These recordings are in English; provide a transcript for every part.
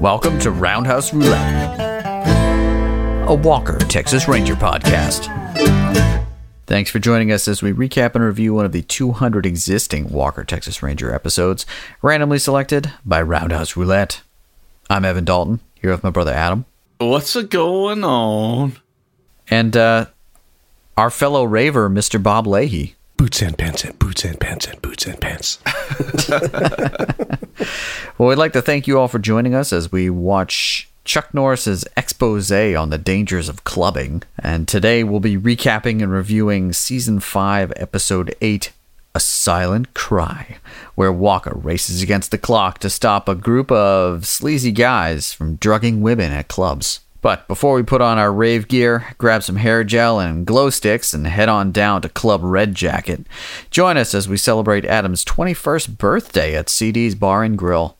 Welcome to Roundhouse Roulette, a Walker, Texas Ranger podcast. Thanks for joining us as we recap and review one of the 200 existing Walker, Texas Ranger episodes, randomly selected by Roundhouse Roulette. I'm Evan Dalton, here with my brother Adam. What's a going on? And uh, our fellow raver, Mr. Bob Leahy. Boots and pants and boots and pants and boots and pants. well, we'd like to thank you all for joining us as we watch Chuck Norris's expose on the dangers of clubbing. And today we'll be recapping and reviewing season 5, episode 8, A Silent Cry, where Walker races against the clock to stop a group of sleazy guys from drugging women at clubs. But before we put on our rave gear, grab some hair gel and glow sticks, and head on down to Club Red Jacket, join us as we celebrate Adam's 21st birthday at CD's Bar and Grill.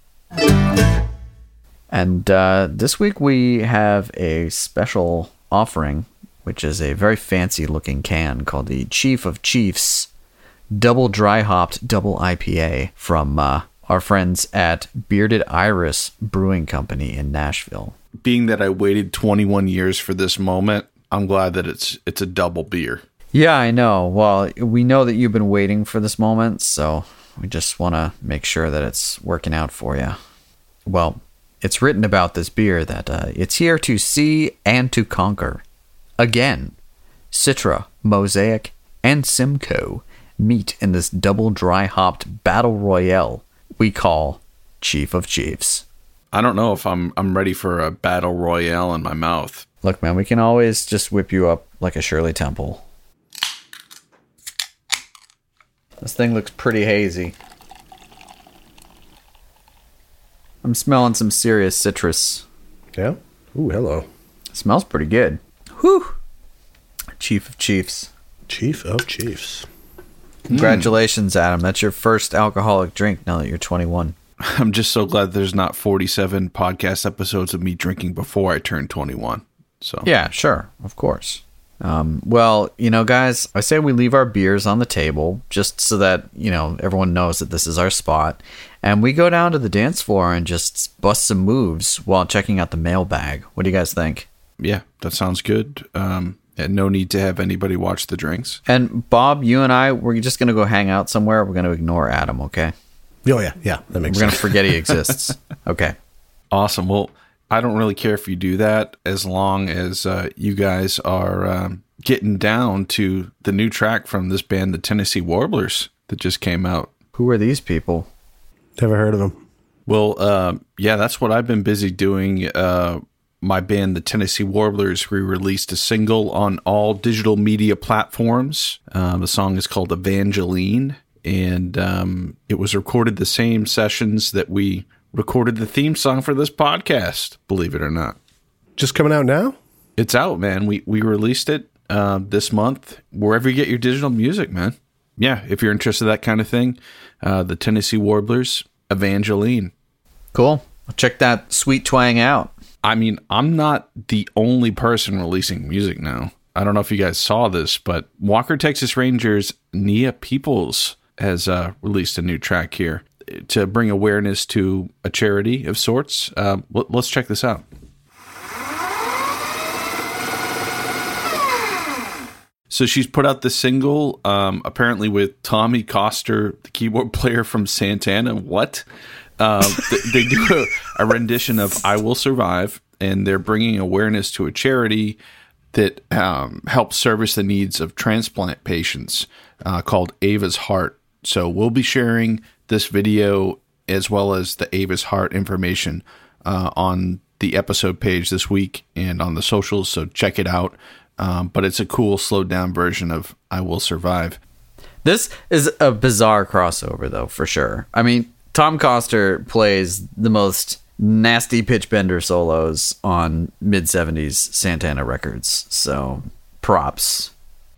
And uh, this week we have a special offering, which is a very fancy looking can called the Chief of Chiefs Double Dry Hopped Double IPA from uh, our friends at Bearded Iris Brewing Company in Nashville being that I waited 21 years for this moment, I'm glad that it's it's a double beer. Yeah, I know. Well, we know that you've been waiting for this moment, so we just want to make sure that it's working out for you. Well, it's written about this beer that uh, it's here to see and to conquer. Again, Citra, Mosaic, and Simcoe meet in this double dry hopped battle royale we call Chief of Chiefs. I don't know if I'm I'm ready for a battle royale in my mouth. Look, man, we can always just whip you up like a Shirley Temple. This thing looks pretty hazy. I'm smelling some serious citrus. Yeah. Ooh, hello. It smells pretty good. Whew. Chief of Chiefs. Chief of Chiefs. Congratulations, mm. Adam. That's your first alcoholic drink now that you're 21. I'm just so glad there's not 47 podcast episodes of me drinking before I turn 21. So yeah, sure, of course. Um, well, you know, guys, I say we leave our beers on the table just so that you know everyone knows that this is our spot, and we go down to the dance floor and just bust some moves while checking out the mailbag. What do you guys think? Yeah, that sounds good. Um, and no need to have anybody watch the drinks. And Bob, you and I, we're just gonna go hang out somewhere. We're gonna ignore Adam, okay? Oh yeah, yeah, that makes. We're gonna forget he exists. Okay. Awesome. Well, I don't really care if you do that as long as uh, you guys are um, getting down to the new track from this band, the Tennessee Warblers, that just came out. Who are these people? Never heard of them. Well, uh, yeah, that's what I've been busy doing. Uh, my band, the Tennessee Warblers, we released a single on all digital media platforms. Um, the song is called Evangeline and um, it was recorded the same sessions that we recorded the theme song for this podcast. Believe it or not, just coming out now. It's out, man. We we released it uh, this month wherever you get your digital music, man. Yeah, if you're interested in that kind of thing, uh, the Tennessee Warblers, Evangeline. Cool. check that sweet twang out. I mean, I'm not the only person releasing music now. I don't know if you guys saw this, but Walker Texas Rangers Nia Peeples has uh, released a new track here to bring awareness to a charity of sorts. Uh, let, us check this out. So she's put out the single, um, apparently with Tommy Coster, the keyboard player from Santana. What? Uh, they, they, do a, a rendition of "I Will Survive," and they're bringing awareness to a charity that um, helps service the needs of transplant patients uh, called Ava's Heart. So we'll be sharing this video as well as the Ava's Heart information uh, on the episode page this week and on the socials. So check it out. Um, but it's a cool, slowed down version of I Will Survive. This is a bizarre crossover, though, for sure. I mean, Tom Coster plays the most nasty pitch bender solos on mid 70s Santana records. So props.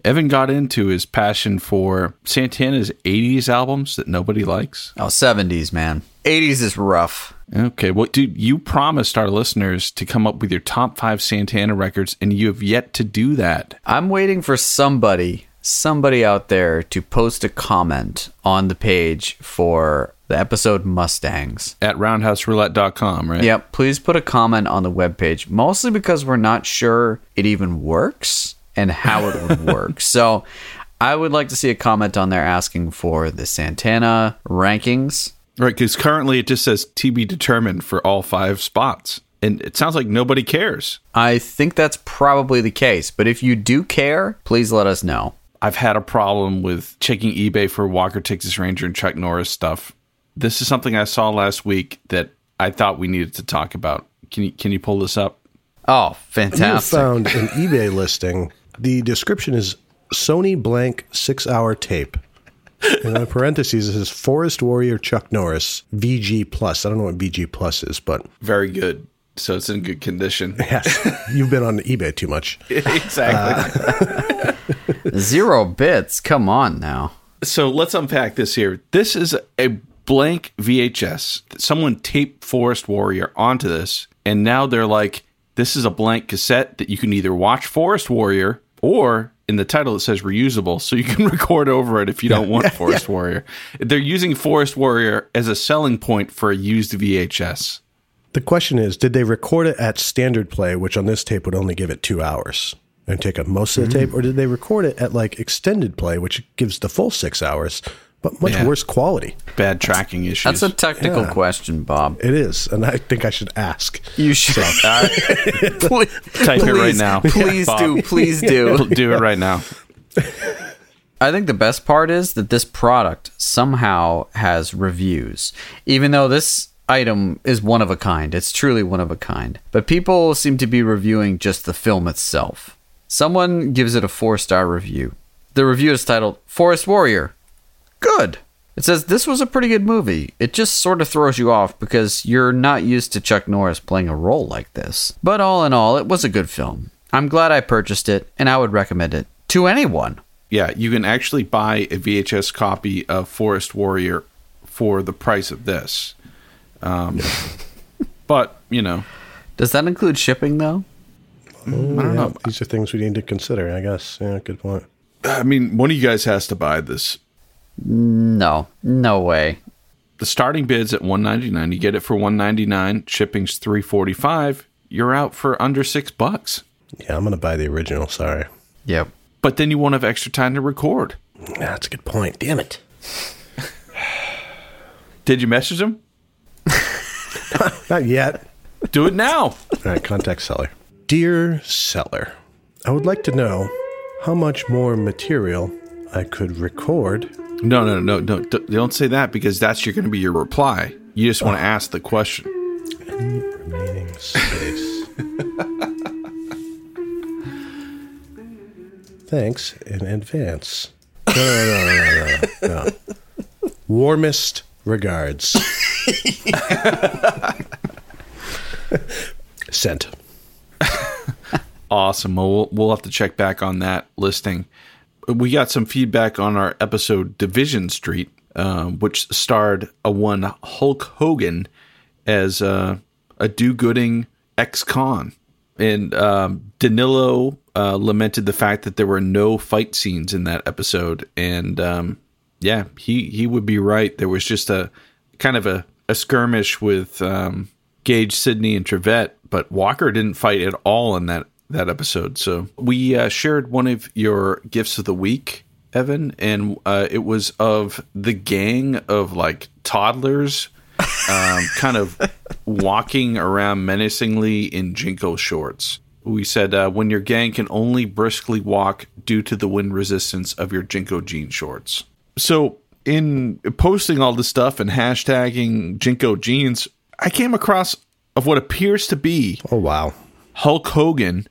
Evan got into his passion for Santana's 80s albums that nobody likes. Oh, 70s, man. 80s is rough. Okay, well, dude, you promised our listeners to come up with your top five Santana records, and you have yet to do that. I'm waiting for somebody somebody out there to post a comment on the page for the episode Mustangs. At roundhouseroulette.com, right? Yep, please put a comment on the webpage, mostly because we're not sure it even works and how it would work. So I would like to see a comment on there asking for the Santana rankings. Right, because currently it just says to be determined for all five spots. And it sounds like nobody cares. I think that's probably the case, but if you do care, please let us know. I've had a problem with checking eBay for Walker, Texas Ranger, and Chuck Norris stuff. This is something I saw last week that I thought we needed to talk about. Can you can you pull this up? Oh, You fantastic. found an eBay listing. The description is Sony blank six hour tape. And in parentheses, it says Forest Warrior Chuck Norris VG Plus. I don't know what VG Plus is, but Very good. So it's in good condition. yes, you've been on eBay too much. exactly. Uh, zero bits. Come on now. so let's unpack this here. This is a blank VHS. Someone taped Forest Warrior onto this, and now they're like, this is a blank cassette that you can either watch Forest Warrior or in the title it says reusable, so you can record over it if you don't want Forest Warrior. They're using Forest Warrior as a selling point for a used VHS. The question is, did they record it at standard play, which on this tape would only give it two hours and take up most of the mm. tape, or did they record it at like extended play, which gives the full six hours, but much Yeah. worse quality? Bad tracking issues. That's a technical Yeah. question, Bob. It is, and I think I should ask. You should Please- Type it right now. Please Bob. do. Please do. Do it right now. I think the best part is that this product somehow has reviews. Even though this item is one of a kind, it's truly one of a kind. But people seem to be reviewing just the film itself. Someone gives it a four star review. The review is titled Forest Warrior. Good. It says this was a pretty good movie. It just sort of throws you off because you're not used to Chuck Norris playing a role like this. But all in all, it was a good film. I'm glad I purchased it, and I would recommend it to anyone. Yeah, you can actually buy a VHS copy of Forest Warrior for the price of this. Um, but you know, Does that include shipping though? I don't know. These are things we need to consider, I guess. Yeah, good point. I mean, one of you guys has to buy this. No, no way. The starting bid's at one ninety nine. You get it for one ninety nine. Shipping's three forty five. You're out for under six bucks. Yeah, I'm going to buy the original. Sorry. Yep. But then you won't have extra time to record. That's a good point. Damn it. Did you message him? Not yet. Do it now. All right, contact seller. Dear seller, I would like to know how much more material I could record. No, no, no, no. d- Don't say that because that's going to be your reply. You just want to ask the question. Any Remaining space. Thanks in advance. No, no, no, no, no, no, no. Warmest regards. Sent. Awesome. Well, we'll we'll have to check back on that listing. We got some feedback on our episode Division Street, um, which starred a one Hulk Hogan as uh, a do-gooding ex-con, and um, Danilo uh, lamented the fact that there were no fight scenes in that episode. And um, yeah, he he would be right. There was just a kind of a, a skirmish with um, Gage, Sydney, and Trivette, but Walker didn't fight at all in that that episode. So we uh, shared one of your gifts of the week, Evan, and uh, it was of the gang of like toddlers, um, kind of walking around menacingly in JNCO shorts. We said uh, when your gang can only briskly walk due to the wind resistance of your JNCO jean shorts. So in posting all this stuff and hashtagging JNCO jeans, I came across of what appears to be Oh, wow. Hulk Hogan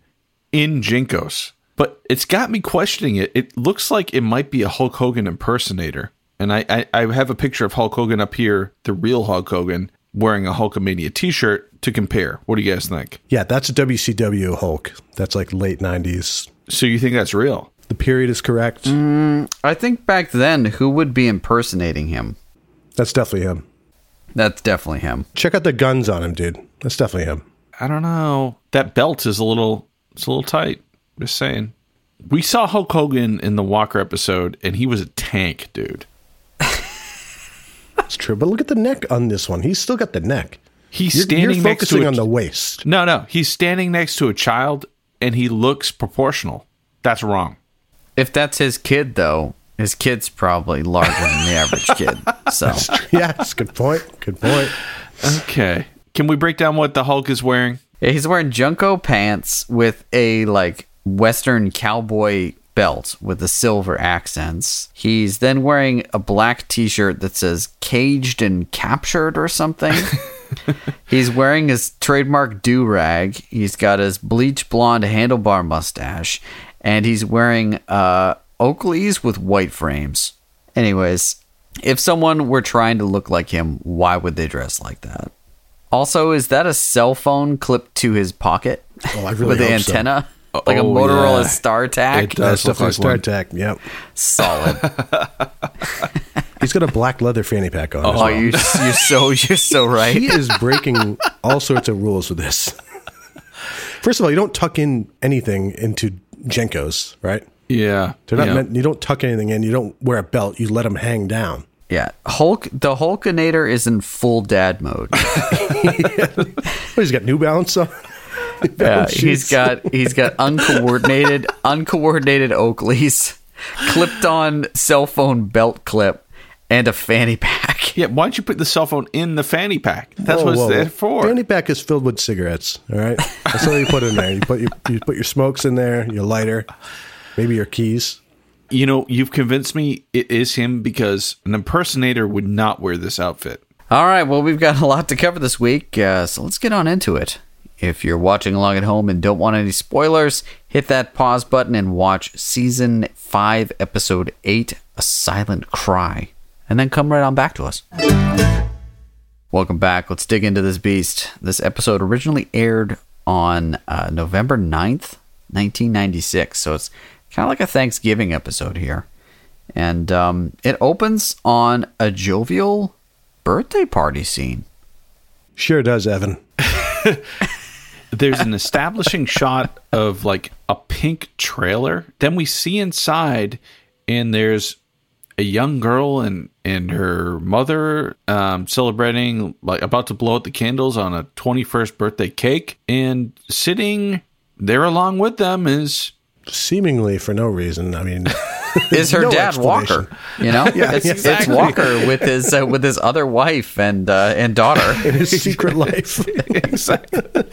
in JNCOs. But it's got me questioning it. It looks like it might be a Hulk Hogan impersonator. And I, I, I have a picture of Hulk Hogan up here, the real Hulk Hogan, wearing a Hulkamania t shirt to compare. What do you guys think? Yeah, that's a WCW Hulk. That's like late 90s. So you think that's real? The period is correct. Mm, I think back then, who would be impersonating him? That's definitely him. That's definitely him. Check out the guns on him, dude. That's definitely him. I don't know. That belt is a little it's a little tight. Just saying. We saw Hulk Hogan in the Walker episode, and he was a tank, dude. That's true. But look at the neck on this one. He's still got the neck. He's You're, standing you're next to focusing a, on the waist. No, no, he's standing next to a child, and he looks proportional. That's wrong. If that's his kid, though, his kid's probably larger than the average kid. So yeah, yes, good point. Good point. Okay. Can we break down what the Hulk is wearing? He's wearing JNCO pants with a like Western cowboy belt with the silver accents. He's then wearing a black t-shirt that says caged and captured or something. He's wearing his trademark do rag. He's got his bleach blonde handlebar mustache, and he's wearing uh, Oakleys with white frames. Anyways, if someone were trying to look like him, why would they dress like that? Also, is that a cell phone clipped to his pocket Oh, I really with the hope so. antenna? Oh, like a Oh, Motorola yeah. StarTAC? It does. Look like Star one. Yep. Solid. He's got a black leather fanny pack on. Oh, as Oh, well. you, you're so you're so right. he is breaking all sorts of rules with this. First of all, you don't tuck in anything into JNCOs, right? Yeah. They're not yeah. meant. You don't tuck anything in. You don't wear a belt. You let them hang down. Yeah, Hulk. The Hulkinator is in full dad mode. He's got New Balance on. Yeah, shoes. he's got he's got uncoordinated uncoordinated Oakleys, clipped on cell phone belt clip, and a fanny pack. Yeah, why don't you put the cell phone in the fanny pack? That's Whoa, what it's whoa, there for. Fanny pack is filled with cigarettes. All right, that's all you put in there. You put your you put your smokes in there, your lighter, maybe your keys. You know, you've convinced me it is him because an impersonator would not wear this outfit. All right, well we've got a lot to cover this week, uh, so let's get on into it. If you're watching along at home and don't want any spoilers, hit that pause button and watch season five, episode eight, "A Silent Cry," and then come right on back to us. Welcome back. Let's dig into this beast. This episode originally aired on uh, November 9th, 1996. So it's kind of like a Thanksgiving episode here. And um, it opens on a jovial birthday party scene. Sure does, Evan. There's an establishing shot of like a pink trailer. Then we see inside, and there's a young girl and and her mother um, celebrating, like about to blow out the candles on a 21st birthday cake, and sitting there along with them is Seemingly for no reason. I mean, Is her No dad. Walker? You know, Yeah, it's, exactly. it's Walker with his uh, with his other wife and uh, and daughter. in his secret life. exactly.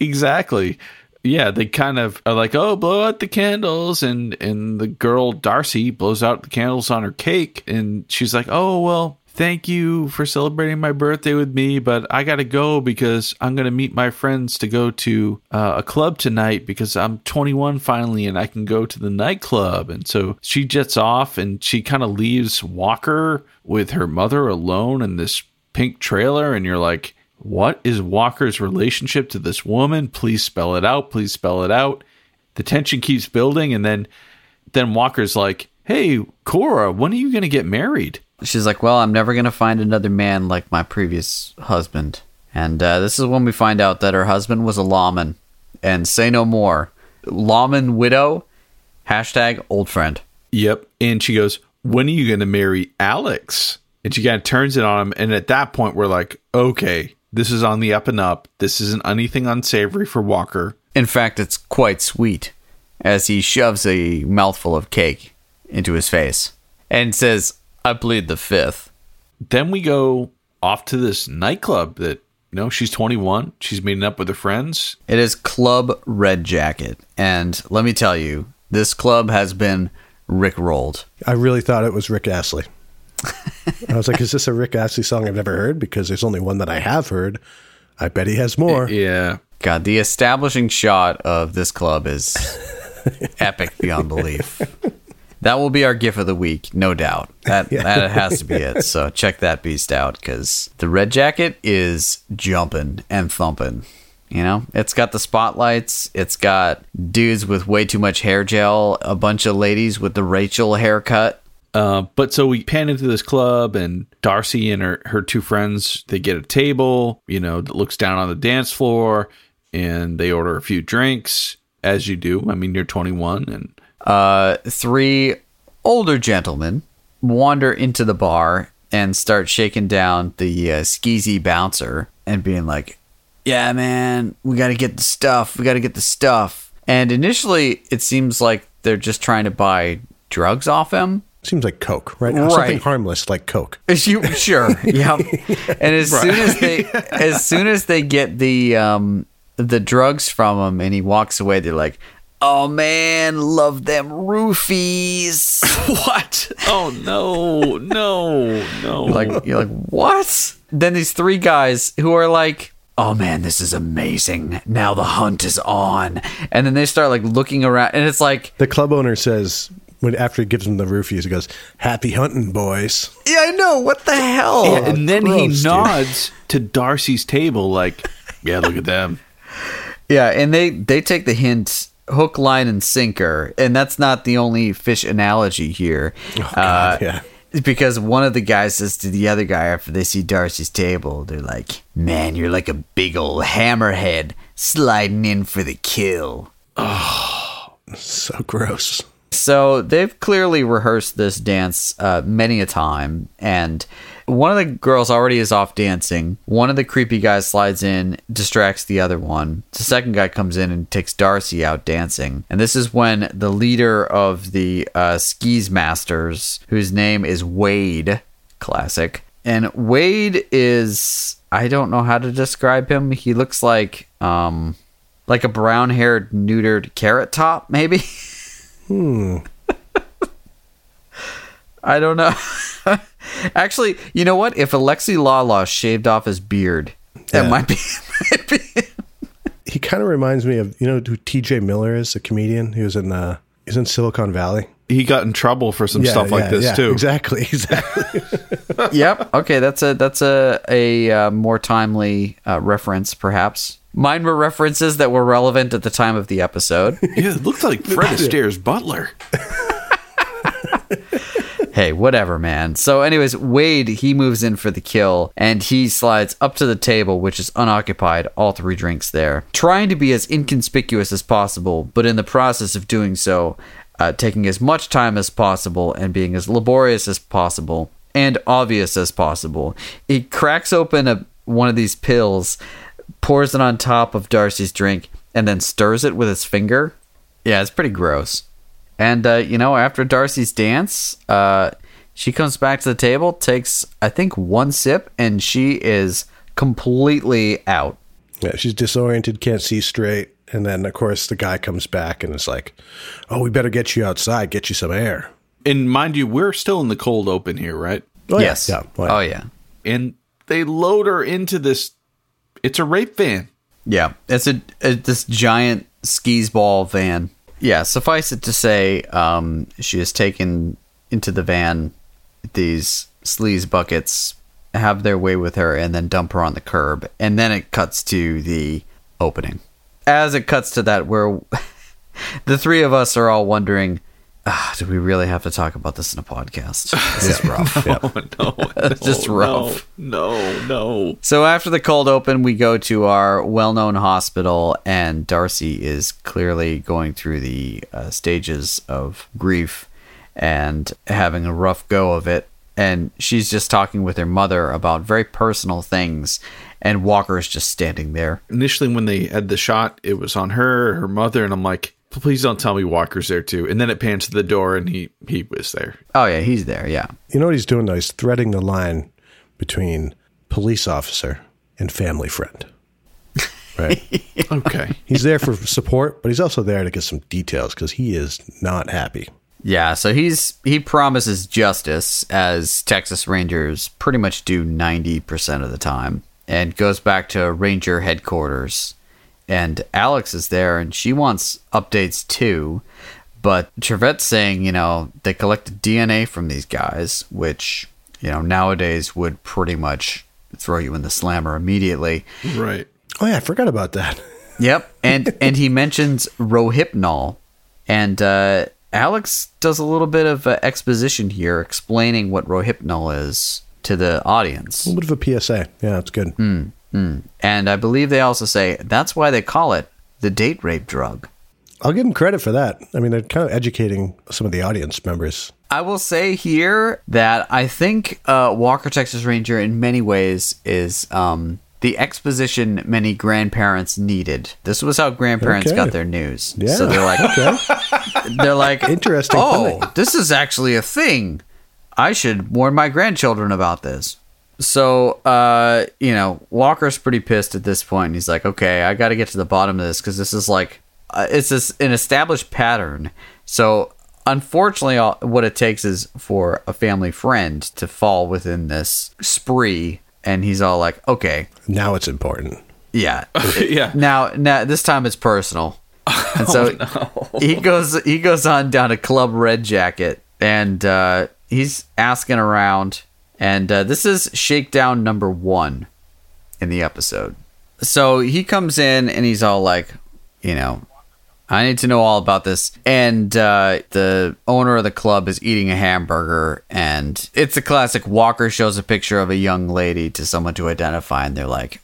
exactly. Yeah, they kind of are like, "Oh, blow out the candles," and and the girl Darcy blows out the candles on her cake, and she's like, "Oh, well, thank you for celebrating my birthday with me, but I got to go because I'm going to meet my friends to go to uh, a club tonight because I'm 21 finally and I can go to the nightclub." And so she jets off and she kind of leaves Walker with her mother alone in this pink trailer, and you're like, what is Walker's relationship to this woman? Please spell it out. Please spell it out. The tension keeps building, and then then Walker's like, "Hey, Cora, when are you going to get married?" She's like, "Well, I'm never gonna find another man like my previous husband." And uh, this is when we find out that her husband was a lawman. And say no more. Lawman widow. Hashtag old friend. Yep. And she goes, "When are you going to marry Alex?" And she kind of turns it on him, and at that point, we're like, "Okay, this is on the up and up. This isn't anything unsavory for Walker." In fact, it's quite sweet as he shoves a mouthful of cake into his face and says, I plead the fifth. Then we go off to this nightclub that you know she's 21. She's meeting up with her friends. It is Club Red Jacket. And let me tell you, this club has been rickrolled. I really thought it was Rick Astley. I was like, is this a Rick Astley song I've never heard? Because there's only one that I have heard. I bet he has more. Yeah. God, the establishing shot of this club is epic beyond belief. That will be our gif of the week, no doubt. That that has to be it. So check that beast out because the red jacket is jumping and thumping. You know, it's got the spotlights. It's got dudes with way too much hair gel. A bunch of ladies with the Rachel haircut. Uh, but so we pan into this club, and Darcy and her, her two friends they get a table, you know, that looks down on the dance floor, and they order a few drinks, as you do. I mean, you're 21, and uh, three older gentlemen wander into the bar and start shaking down the uh, skeezy bouncer and being like, "Yeah, man, we got to get the stuff. We got to get the stuff." And initially, it seems like they're just trying to buy drugs off him. Seems like Coke, right? Right. Something harmless like Coke. You sure? yeah. And as soon as they, as soon as they get the um the drugs from him, and he walks away, they're like, "Oh man, love them roofies." what? Oh no, no, no! like you're like what? Then these three guys who are like, "Oh man, this is amazing. Now the hunt is on." And then they start like looking around, and it's like, The club owner says when after he gives them the roofies, he goes, "Happy hunting, boys." "Yeah, I know. What the hell?" Yeah, and then gross, he dude. nods to Darcy's table, like, "Yeah, look at them." Yeah, and they they take the hint hook, line, and sinker, and that's not the only fish analogy here. Oh, God, Uh, yeah. Because one of the guys says to the other guy after they see Darcy's table, they're like, "Man, you're like a big old hammerhead sliding in for the kill." Oh, so gross. So they've clearly rehearsed this dance uh, many a time, and one of the girls already is off dancing. One of the creepy guys slides in, distracts the other one. The second guy comes in and takes Darcy out dancing. And this is when the leader of the uh, skis masters, whose name is Wade, classic, and Wade is I don't know how to describe him. He looks like um like a brown-haired neutered carrot top, maybe. Hmm. I don't know. Actually, you know what? If Alexi Lalas shaved off his beard, that Yeah. might be. might be He kind of reminds me of you know who T.J. Miller is, a comedian. He was in uh, he's in Silicon Valley. He got in trouble for some stuff like yeah, this yeah, too. Exactly, exactly. yep. Okay, that's a that's a a uh, more timely uh, reference, perhaps. Mine were references that were relevant at the time of the episode. Yeah, it looked like Fred Astaire's butler. Hey, whatever, man. So, anyways, Wade he moves in for the kill, and he slides up to the table, which is unoccupied. All three drinks there, trying to be as inconspicuous as possible, but in the process of doing so, uh, taking as much time as possible and being as laborious as possible and obvious as possible. He cracks open a, one of these pills, pours it on top of Darcy's drink, and then stirs it with his finger. Yeah, it's pretty gross. And uh, you know, after Darcy's dance, uh, she comes back to the table, takes I think one sip, and she is completely out. yeah, she's disoriented, can't see straight, and then of course the guy comes back and is like, "Oh, we better get you outside, get you some air." And mind you, we're still in the cold open here, right? Oh, yeah, yes. yeah, well, Oh yeah. And they load her into this. It's a rape van. Yeah. It's a, a this giant skis ball van. Yeah. Suffice it to say, um, she is taken into the van. These sleaze buckets have their way with her and then dump her on the curb, and then it cuts to the opening. As it cuts to that, where the three of us are all wondering. Ah, do we really have to talk about this in a podcast? This is rough. Oh no, It's just no, rough. No, no. So after the cold open, we go to our well-known hospital, and Darcy is clearly going through the uh, stages of grief and having a rough go of it. And she's just talking with her mother about very personal things, and Walker is just standing there. Initially, when they had the shot, it was on her, her mother, and I'm like, please don't tell me Walker's there too. And then it pans to the door, and he he was there. Oh yeah, he's there. Yeah, You know what he's doing though? He's threading the line between police officer and family friend. Right. Okay. he's there for support, but he's also there to get some details because he is not happy. yeah. So he's he promises justice as Texas Rangers pretty much do ninety percent of the time, and goes back to Ranger headquarters. And Alex is there and she wants updates too. But Trivette's saying, you know, they collected DNA from these guys, which, you know, nowadays would pretty much throw you in the slammer immediately. right. Oh yeah, I forgot about that. Yep. And and he mentions Rohypnol. And uh, Alex does a little bit of uh, exposition here explaining what Rohypnol is to the audience. A little bit of a PSA. Yeah, that's good. And I believe they also say that's why they call it the date rape drug. I'll give them credit for that. I mean, they're kind of educating some of the audience members. I will say here that I think uh, Walker Texas Ranger, in many ways, is um, the exposition many grandparents needed. This was how grandparents Okay. got their news. Yeah. So they're like, Okay. they're like, Interesting Oh, point. this is actually a thing. I should warn my grandchildren about this. So, uh, you know, Walker's pretty pissed at this point. He's like, okay, I got to get to the bottom of this because this is like, uh, it's this an established pattern. So, unfortunately, all, what it takes is for a family friend to fall within this spree, and he's all like, okay, now it's important. yeah, yeah. now, now this time it's personal, and so he goes he goes on down to Club Red Jacket, and uh, he's asking around, and uh, this is shakedown number one in the episode. So he comes in and he's all like, you know, I need to know all about this. And uh, the owner of the club is eating a hamburger, and it's a classic. Walker shows a picture of a young lady to someone to identify, and they're like,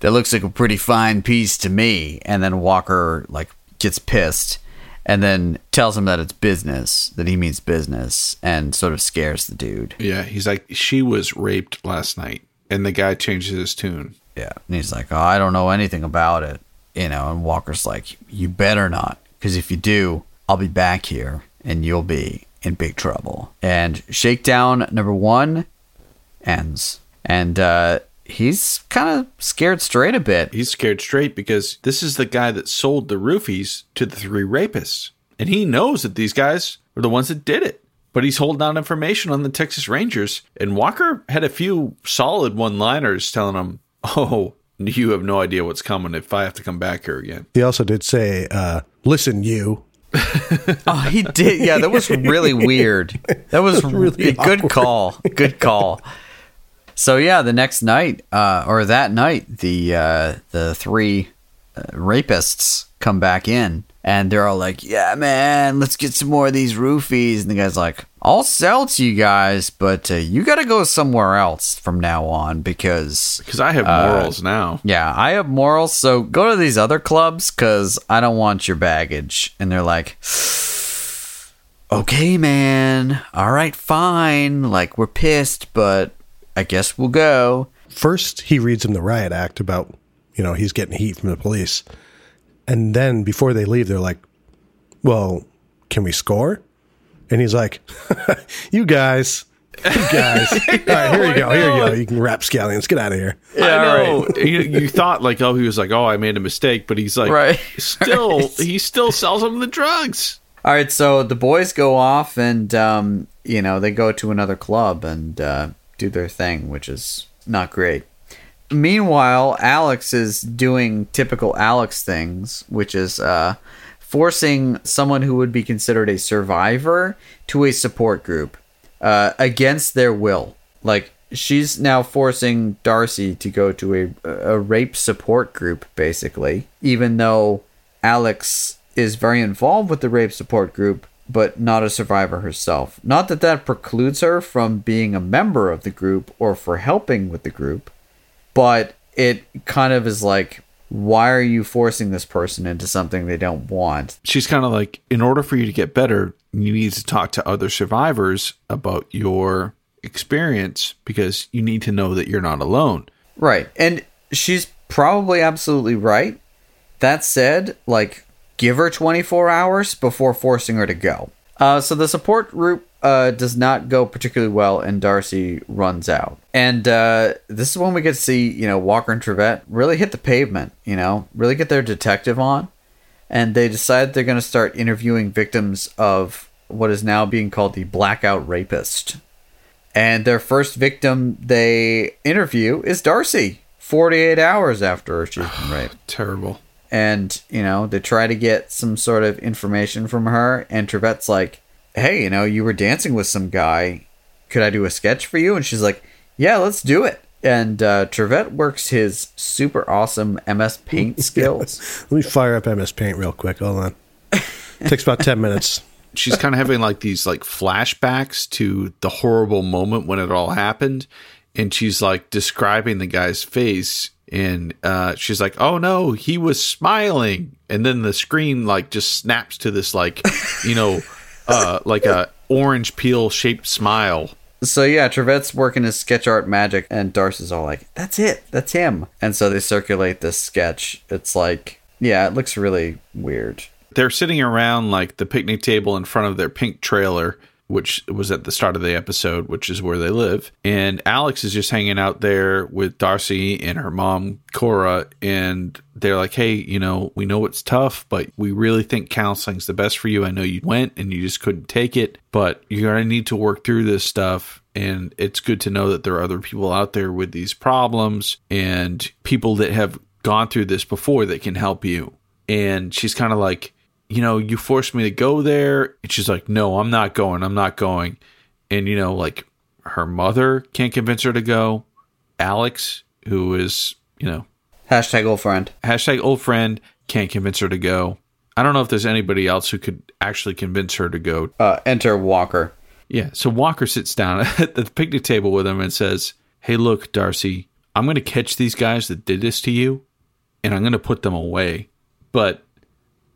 "That looks like a pretty fine piece to me." And then Walker like gets pissed, and then tells him that it's business, that he means business, and sort of scares the dude. Yeah, he's like, she was raped last night, and the guy changes his tune. Yeah. And he's like, oh, I don't know anything about it. You know, and Walker's like, you better not. Because if you do, I'll be back here and you'll be in big trouble. And shakedown number one ends. And uh, he's kind of scared straight a bit. He's scared straight because this is the guy that sold the roofies to the three rapists. And he knows that these guys were the ones that did it. But he's holding out information on the Texas Rangers. And Walker had a few solid one liners telling him, Oh, you have no idea what's coming if I have to come back here again. He also did say, uh, "Listen, you." Oh, he did. Yeah, that was really weird. That was really a good call. Good call. So yeah, the next night, uh, or that night, the uh, the three uh, rapists come back in, and they're all like, "Yeah, man, let's get some more of these roofies." And the guy's like, "I'll sell to you guys, but uh, you got to go somewhere else from now on because." Because I have morals now. Yeah, I have morals, so go to these other clubs because I don't want your baggage. And they're like, okay, man. All right, fine. Like, we're pissed, but I guess we'll go. First, he reads him the riot act about, you know, he's getting heat from the police. And then before they leave, they're like, well, can we score? And he's like, you guys, you guys. All right, here you go. Here you go. You can rap scallions. Get out of here. I know. you, you thought like, oh, he was like, oh, I made a mistake, but he's like, Right. still, Right. he still sells them the drugs. All right, so the boys go off and, um, you know, they go to another club and uh, do their thing, which is not great. Meanwhile, Alex is doing typical Alex things, which is uh, forcing someone who would be considered a survivor to a support group uh, against their will. Like, she's now forcing Darcy to go to a, a rape support group, basically, even though Alex is very involved with the rape support group, but not a survivor herself. Not that that precludes her from being a member of the group or for helping with the group, but it kind of is like, why are you forcing this person into something they don't want? She's kind of like, in order for you to get better, you need to talk to other survivors about your experience because you need to know that you're not alone. Right. And she's probably absolutely right. That said, like, give her 24 hours before forcing her to go. Uh, so the support group uh, does not go particularly well, and Darcy runs out. And uh, this is when we get to see, you know, Walker and Trivette really hit the pavement, you know, really get their detective on. And they decide they're going to start interviewing victims of what is now being called the blackout rapist. And their first victim they interview is Darcy, 48 hours after she's been raped. Terrible. And, you know, they try to get some sort of information from her. And Trivette's like, hey, you know, you were dancing with some guy. Could I do a sketch for you? And she's like, yeah, let's do it. And uh, Trivette works his super awesome MS Paint skills. Let me fire up MS Paint real quick. Hold on. Takes about 10 minutes. She's kind of having like these like flashbacks to the horrible moment when it all happened. And she's like describing the guy's face and uh, she's like, "Oh no, he was smiling," and then the screen like just snaps to this like, you know, uh, like a orange peel shaped smile. So yeah, Trivette's working his sketch art magic, and Darcy's all like, "That's it, that's him." And so they circulate this sketch. It's like, yeah, it looks really weird. They're sitting around like the picnic table in front of their pink trailer, which was at the start of the episode, which is where they live. And Alex is just hanging out there with Darcy and her mom, Cora. And they're like, hey, you know, we know it's tough, but we really think counseling's the best for you. I know you went and you just couldn't take it, but you're going to need to work through this stuff. And it's good to know that there are other people out there with these problems and people that have gone through this before that can help you. And she's kind of like, you know, you forced me to go there. And she's like, no, I'm not going. I'm not going. And, you know, like her mother can't convince her to go. Alex, who is, you know, Hashtag old friend. hashtag old friend, can't convince her to go. I don't know if there's anybody else who could actually convince her to go. Uh, enter Walker. Yeah. So Walker sits down at the picnic table with him and says, Hey, look, Darcy, I'm going to catch these guys that did this to you and I'm going to put them away. But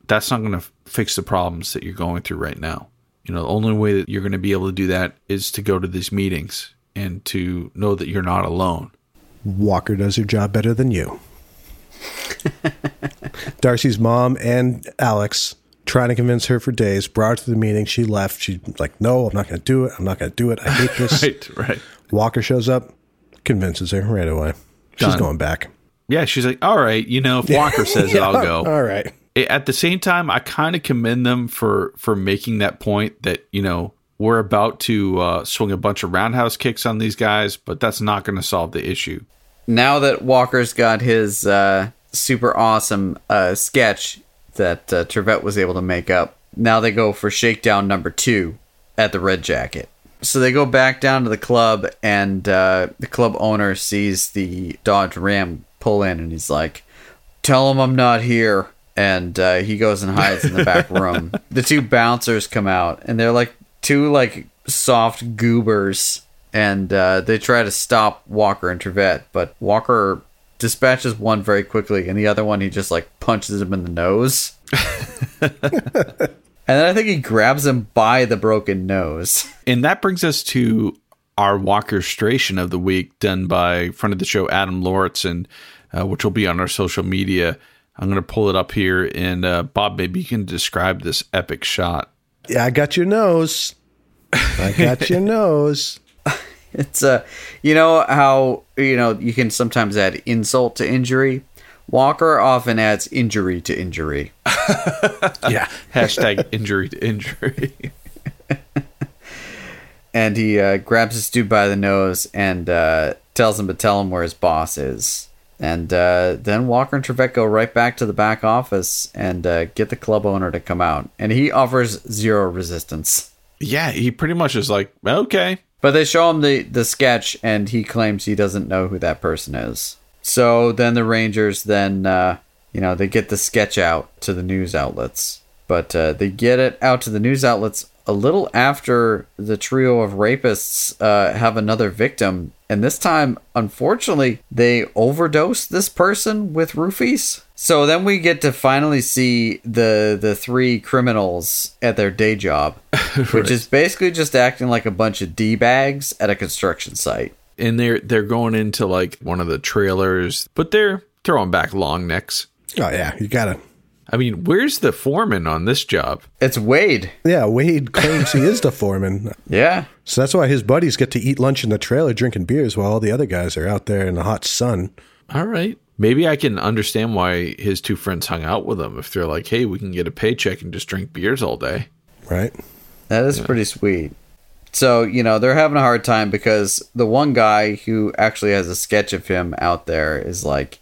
that's not going to fix the problems that you're going through right now. You know, the only way that you're going to be able to do that is to go to these meetings and to know that you're not alone. Walker does her job better than you. Darcy's mom and Alex trying to convince her for days, brought her to the meeting. She left. She's like, no, I'm not going to do it. I'm not going to do it. I hate this. Right, right. Walker shows up, convinces her right away. She's going back. Yeah, she's like, all right, you know, if Walker says it, I'll go. All right. At the same time, I kind of commend them for for making that point that you know we're about to uh, swing a bunch of roundhouse kicks on these guys, but that's not going to solve the issue. Now that Walker's got his uh, super awesome uh, sketch that uh, Trivette was able to make up, now they go for shakedown number two at the Red Jacket. So they go back down to the club, and uh, the club owner sees the Dodge Ram pull in, and he's like, "Tell him I'm not here." And uh, he goes and hides in the back room. the two bouncers come out, and they're like two like soft goobers, and uh, they try to stop Walker and Trivette, but Walker dispatches one very quickly, and the other one he just like punches him in the nose. And then I think he grabs him by the broken nose. And that brings us to our Walkerstration of the week, done by friend of the show Adam Lauritsen, uh, which will be on our social media. I'm going to pull it up here, and uh, Bob, maybe you can describe this epic shot. Yeah, I got your nose. I got your nose. It's uh you know how you know you can sometimes add insult to injury. Walker often adds injury to injury. Yeah. Hashtag injury to injury. And he uh, grabs this dude by the nose and uh, tells him to tell him where his boss is. And uh, then Walker and Trivette go right back to the back office and uh, get the club owner to come out. And he offers zero resistance. yeah, he pretty much is like, okay, But they show him the, the sketch, and he claims he doesn't know who that person is. So then the Rangers then, uh, you know, they get the sketch out to the news outlets. But uh, they get it out to the news outlets a little after the trio of rapists uh, have another victim. And this time, unfortunately, they overdose this person with roofies. So then we get to finally see the the three criminals at their day job, which is basically just acting like a bunch of d bags at a construction site. and they're they're going into like one of the trailers, but they're throwing back long necks. Oh yeah, you gotta. I mean, where's the foreman on this job? It's Wade. Yeah, Wade claims he is the foreman, Yeah. so that's why his buddies get to eat lunch in the trailer, drinking beers, while all the other guys are out there in the hot sun. All right. Maybe I can understand why his two friends hung out with him if they're like, hey, we can get a paycheck and just drink beers all day. Right? That is pretty sweet. So, you know, they're having a hard time because the one guy who actually has a sketch of him out there is like,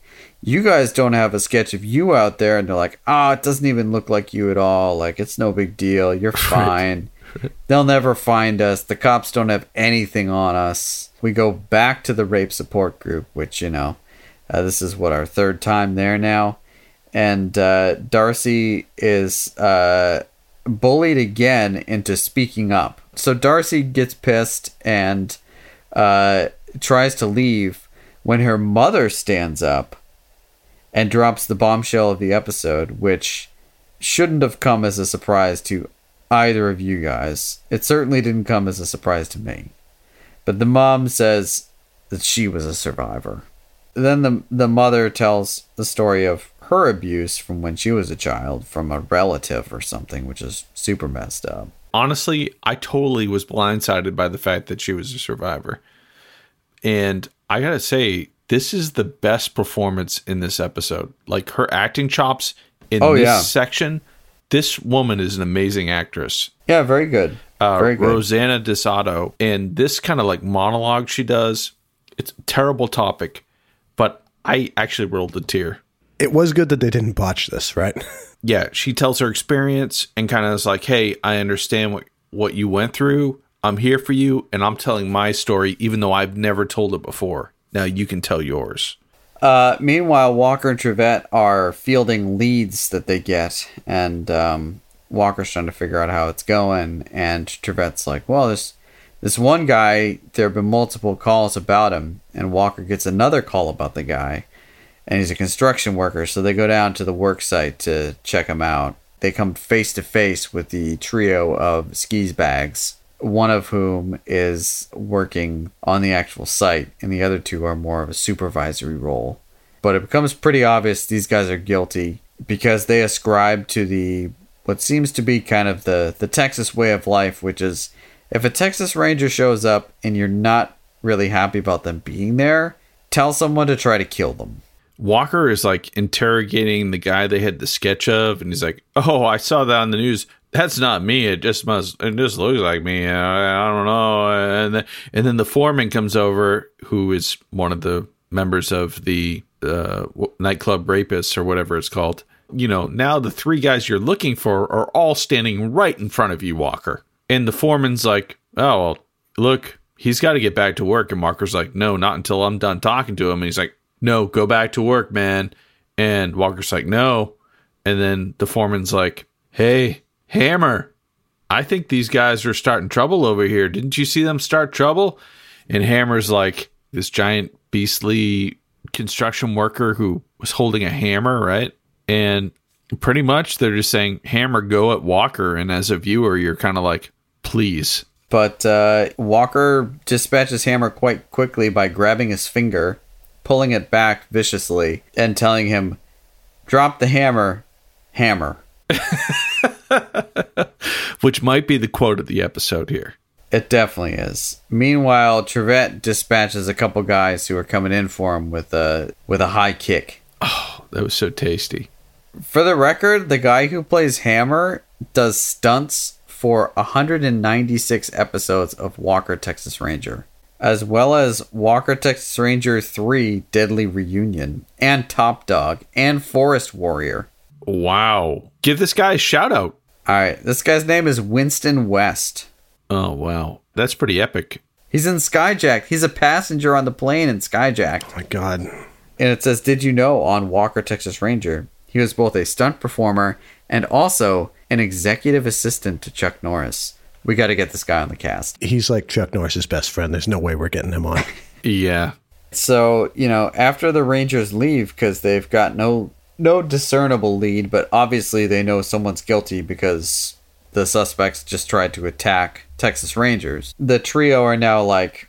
You guys don't have a sketch of you out there. And they're like, Ah, it doesn't even look like you at all. Like, it's no big deal. You're fine. They'll never find us. The cops don't have anything on us. We go back to the rape support group, which, you know, uh, this is what our third time there now. And uh, Darcy is uh, bullied again into speaking up. So Darcy gets pissed and uh, tries to leave when her mother stands up and drops the bombshell of the episode, which shouldn't have come as a surprise to either of you guys. It certainly didn't come as a surprise to me. But the mom says that she was a survivor. Then the the mother tells the story of her abuse from when she was a child from a relative or something, which is super messed up. Honestly, I totally was blindsided by the fact that she was a survivor. And I got to say, this is the best performance in this episode. Like her acting chops in Oh, this yeah. section, this woman is an amazing actress. Yeah, very good. uh, very good. Rosanna DeSoto, and this kind of like monologue she does. It's a terrible topic, but I actually rolled a tear. It was good that they didn't botch this, right? Yeah, she tells her experience and kind of is like, "Hey, I understand what what you went through. I'm here for you, and I'm telling my story, even though I've never told it before. Now you can tell yours." Uh, meanwhile, Walker and Trivette are fielding leads that they get, and um, Walker's trying to figure out how it's going. And Trivette's like, "Well, this this one guy, there have been multiple calls about him." And Walker gets another call about the guy, and he's a construction worker. So they go down to the work site to check him out. They come face to face with the trio of skis bags, one of whom is working on the actual site, and the other two are more of a supervisory role. But it becomes pretty obvious these guys are guilty because they ascribe to the what seems to be kind of the the Texas way of life, which is if a Texas Ranger shows up and you're not really happy about them being there, tell someone to try to kill them. Walker is like interrogating the guy they had the sketch of, and he's like, "Oh, I saw that on the news. That's not me. It just must. It just looks like me. I, I don't know." And then, and then the foreman comes over, who is one of the members of the uh, nightclub rapists or whatever it's called. You know, now the three guys you're looking for are all standing right in front of you, Walker. And the foreman's like, "Oh, well, look, he's got to get back to work." And Walker's like, "No, not until I'm done talking to him." And he's like, "No, go back to work, man." And Walker's like, "No." And then the foreman's like, "Hey, Hammer, I think these guys are starting trouble over here. Didn't you see them start trouble?" And Hammer's like this giant beastly construction worker who was holding a hammer, right? And pretty much they're just saying, Hammer, go at Walker. And as a viewer, you're kind of like, please. But uh, Walker dispatches Hammer quite quickly by grabbing his finger, pulling it back viciously, and telling him, "Drop the hammer, hammer." Which might be the quote of the episode here. It definitely is. Meanwhile, Trivette dispatches a couple guys who are coming in for him with a with a high kick. Oh, that was so tasty. For the record, the guy who plays Hammer does stunts for 196 episodes of Walker Texas Ranger, as well as Walker Texas Ranger 3 Deadly Reunion, and Top Dog, and Forest Warrior. Wow. Give this guy a shout out. Alright, this guy's name is Winston West. Oh, wow. That's pretty epic. He's in Skyjack. He's a passenger on the plane in Skyjack. Oh my God. And it says, Did you know on Walker Texas Ranger, he was both a stunt performer and also an executive assistant to Chuck Norris. We got to get this guy on the cast. He's like Chuck Norris's best friend. There's no way we're getting him on. Yeah. So, you know, after the Rangers leave because they've got no no discernible lead, but obviously they know someone's guilty because the suspects just tried to attack Texas Rangers. The trio are now like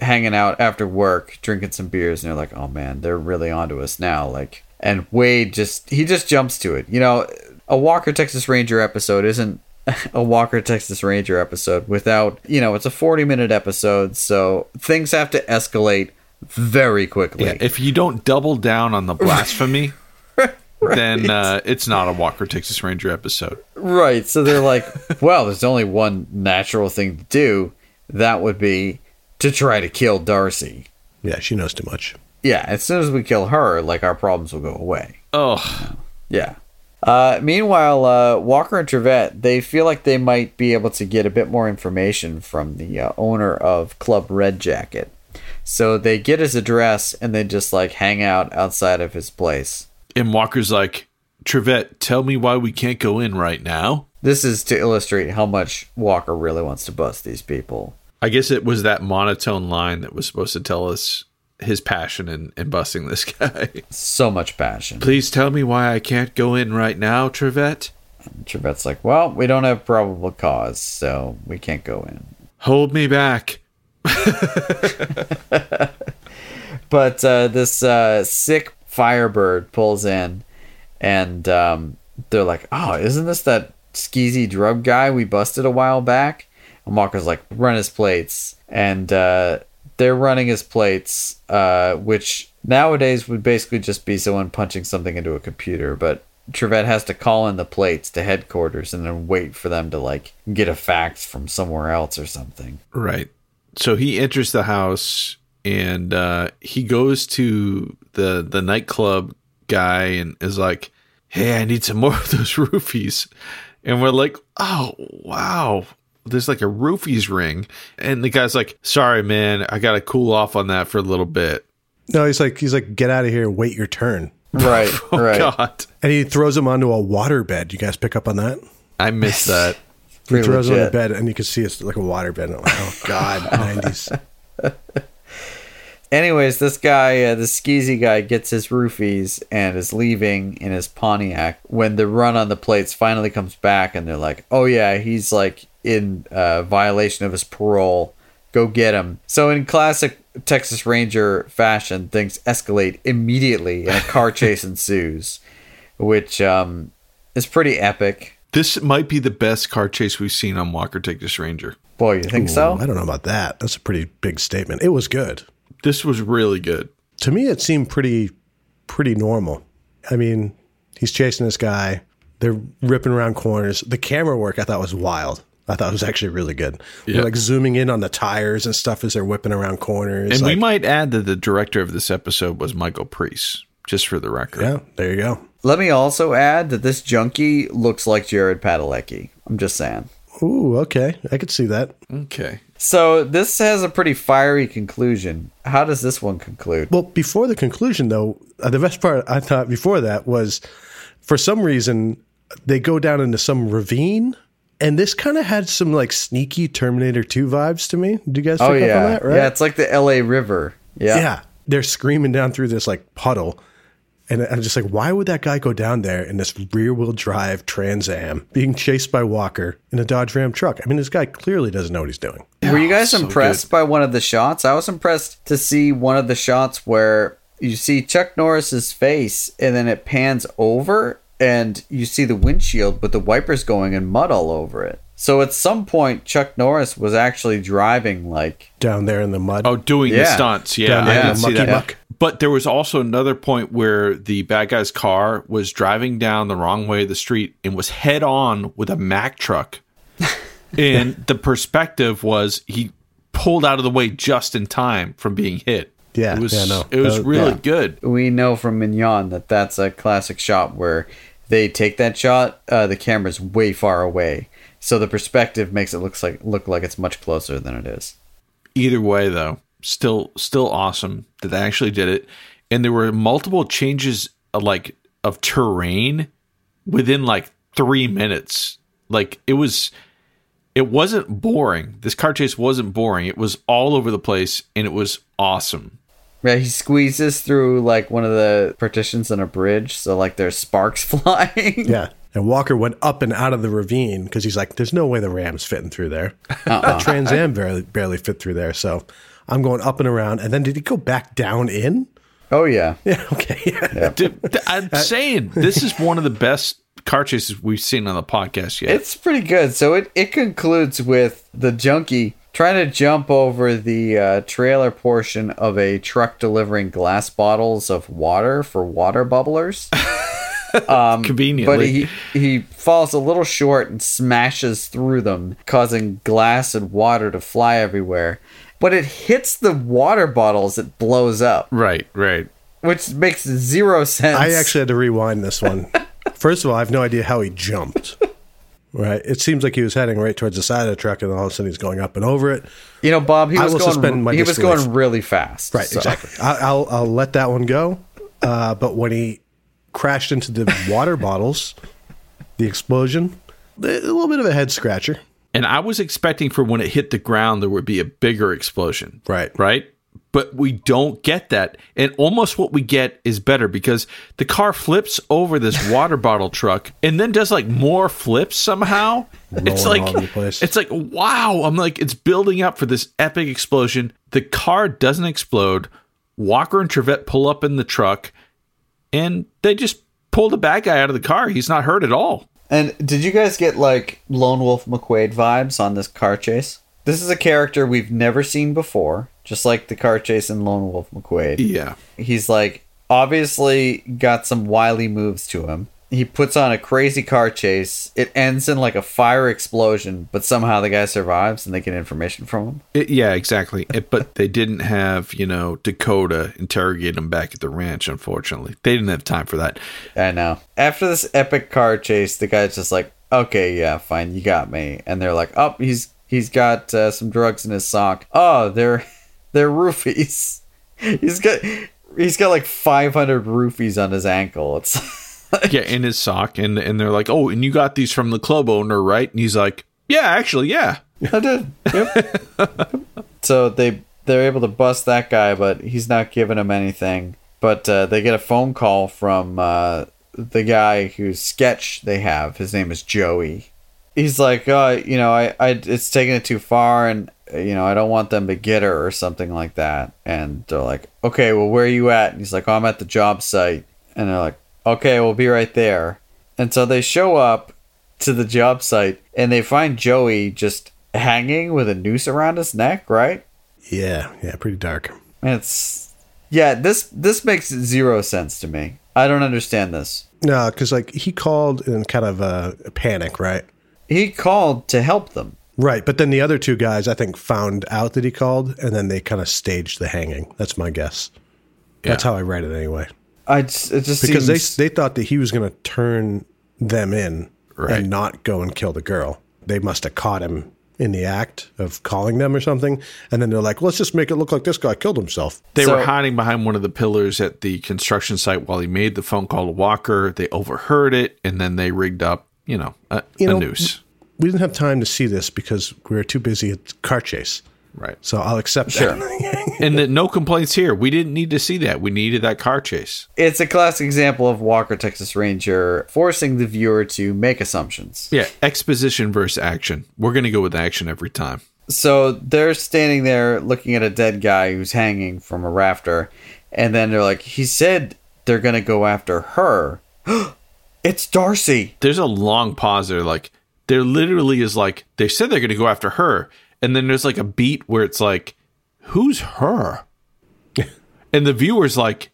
hanging out after work, drinking some beers, and they're like, "Oh man, they're really onto us now." Like, and Wade just he just jumps to it. You know, a Walker Texas Ranger episode isn't a Walker Texas Ranger episode without, you know, it's a 40 minute episode, so things have to escalate very quickly. Yeah. If you don't double down on the blasphemy, then uh, it's not a Walker Texas Ranger episode. Right. So they're like, well, there's only one natural thing to do. That would be to try to kill Darcy. Yeah, she knows too much. Yeah, as soon as we kill her, like our problems will go away. Oh, Yeah. Uh, meanwhile, uh, Walker and Trivette, they feel like they might be able to get a bit more information from the uh, owner of Club Red Jacket. So they get his address and they just like hang out outside of his place. And Walker's like, Trivette, tell me why we can't go in right now. This is to illustrate how much Walker really wants to bust these people. I guess it was that monotone line that was supposed to tell us his passion in, in busting this guy. So much passion. Please tell me why I can't go in right now, Trivette. Trivette's like, well, we don't have probable cause, so we can't go in. Hold me back. But uh, this uh, sick Firebird pulls in, and um, they're like, "Oh, isn't this that skeezy drug guy we busted a while back?" And Walker's like, "Run his plates," and uh, they're running his plates, uh, which nowadays would basically just be someone punching something into a computer, but. Trivette has to call in the plates to headquarters and then wait for them to like get a fax from somewhere else or something. Right. So he enters the house and uh, he goes to the the nightclub guy and is like, "Hey, I need some more of those roofies." And we're like, "Oh, wow." There's like a roofies ring. And the guy's like, "Sorry, man. I got to cool off on that for a little bit." No, he's like he's like get out of here wait your turn. Right, Oh right. god. And he throws him onto a water bed. You guys pick up on that? I missed that. He Pretty throws him on the bed and you can see it's like a water bed. Like, oh god, nineties. Anyways, this guy, uh, the skeezy guy, gets his roofies and is leaving in his Pontiac when the run on the plates finally comes back, and they're like, "Oh yeah, he's like in uh, violation of his parole. Go get him." So in classic Texas Ranger fashion, things escalate immediately, and a car chase ensues, which um, is pretty epic. This might be the best car chase we've seen on Walker Texas Ranger. Boy, you think so? I don't know about that. That's a pretty big statement. It was good. This was really good. To me, it seemed pretty pretty normal. I mean, he's chasing this guy. They're ripping around corners. The camera work I thought was wild. I thought it was actually really good. Yeah. They're like zooming in on the tires and stuff as they're whipping around corners. And we might add that the director of this episode was Michael Preece, just for the record. yeah, there you go. Let me also add that this junkie looks like Jared Padalecki. I'm just saying. Ooh, okay, I could see that. Okay. So this has a pretty fiery conclusion. How does this one conclude? Well, before the conclusion, though, uh, the best part I thought before that was for some reason they go down into some ravine. And this kind of had some like sneaky Terminator 2 vibes to me. Do you guys pick Oh up yeah, on that? Right? yeah. It's like the L.A. River. Yeah. yeah. They're screaming down through this like puddle. And I'm just like, why would that guy go down there in this rear wheel drive Trans Am being chased by Walker in a Dodge Ram truck? I mean, this guy clearly doesn't know what he's doing. Were you guys so impressed by one of the shots? I was impressed to see one of the shots where you see Chuck Norris's face, and then it pans over, and you see the windshield with the wipers going and mud all over it. So at some point, Chuck Norris was actually driving like Down there in the mud. Oh, doing the stunts. Yeah, Down I there in the see mucky that. muck. But there was also another point where the bad guy's car was driving down the wrong way of the street and was head on with a Mack truck. and the perspective was he pulled out of the way just in time from being hit. Yeah, it was yeah, no. it was Uh, really yeah. good. we know from Mignon that that's a classic shot where they take that shot, uh, the camera's way far away, so the perspective makes it looks like look like it's much closer than it is. Either way, though, still still awesome that they actually did it. And there were multiple changes, uh, like of terrain, within like three minutes. Like it was, it wasn't boring. This car chase wasn't boring. It was all over the place, and it was awesome. Yeah, he squeezes through like one of the partitions in a bridge, so like there's sparks flying. Yeah. And Walker went up and out of the ravine because he's like, there's no way the Ram's fitting through there. That Trans Am barely, barely fit through there. So I'm going up and around. And then did he go back down in? Oh yeah. Yeah. Okay. Yeah. Dude, I'm saying this is one of the best car chases we've seen on the podcast yet. It's pretty good. So it, it concludes with the junkie trying to jump over the uh, trailer portion of a truck delivering glass bottles of water for water bubblers. Conveniently, But he he falls a little short and smashes through them, causing glass and water to fly everywhere. But it hits the water bottles, it blows up, right, right. which makes zero sense. I actually had to rewind this one. First of all, I have no idea how he jumped. Right. It seems like he was heading right towards the side of the truck, and all of a sudden he's going up and over it. you know, Bob, he I was will going suspend my he was disbelief. going really fast. Right. so- Exactly. I, I'll I'll let that one go. Uh, but when he crashed into the water bottles, the explosion, a little bit of a head scratcher. And I was expecting for when it hit the ground there would be a bigger explosion. Right. Right? but we don't get that. And almost what we get is better because the car flips over this water bottle truck and then does like more flips somehow. it's like all over the place. it's like wow. I'm like it's building up for this epic explosion. The car doesn't explode. Walker and Trivette pull up in the truck and they just pull the bad guy out of the car. He's not hurt at all. And did you guys get like Lone Wolf McQuaid vibes on this car chase? This is a character we've never seen before, just like the car chase in Lone Wolf McQuaid. Yeah. He's like obviously got some wily moves to him. He puts on a crazy car chase. It ends in like a fire explosion, but somehow the guy survives and they get information from him. It, yeah, exactly. It, but they didn't have, you know, Dakota interrogate him back at the ranch, unfortunately. They didn't have time for that. I know. After this epic car chase, the guy's just like, "Okay, yeah, fine, you got me." And they're like, "Oh, he's he's got uh, some drugs in his sock. Oh, they're they're roofies. He's got he's got like 500 roofies on his ankle. It's Yeah, in his sock. And, and they're like, oh, and you got these from the club owner, right? And he's like, yeah, actually, yeah. I did. Yep. so they they're able to bust that guy, but he's not giving him anything. But uh, they get a phone call from uh, the guy whose sketch they have. His name is Joey. He's like, uh, you know, I, I, it's taking it too far, and uh, you know, I don't want them to get her or something like that. And they're like, okay, well, where are you at? And he's like, oh, I'm at the job site. And they're like, okay, we'll be right there. And so they show up to the job site and they find Joey just hanging with a noose around his neck, right? Yeah, yeah, pretty dark. It's yeah, this this makes zero sense to me. I don't understand this. No, because like he called in kind of a panic, right? He called to help them. Right, but then the other two guys, I think, found out that he called, and then they kind of staged the hanging. That's my guess. That's how I read it anyway. I just, it just Because seems they they thought that he was going to turn them in Right. and not go and kill the girl. They must have caught him in the act of calling them or something, and then they're like, "Let's just make it look like this guy killed himself." They So- were hiding behind one of the pillars at the construction site while he made the phone call to Walker. They overheard it, and then they rigged up, you know, a, You a know, noose. We didn't have time to see this because we were too busy at car chase. Right. So I'll accept Sure. that. And that no complaints here. We didn't need to see that. We needed that car chase. it's a classic example of Walker Texas Ranger forcing the viewer to make assumptions. Yeah, exposition versus action. We're going to go with action every time. So they're standing there looking at a dead guy who's hanging from a rafter, and then they're like, "He said they're gonna go after her." it's Darcy. There's a long pause there. Like, there literally is like, they said they're going to go after her. And then there's like a beat where it's like, who's her? and the viewer's like,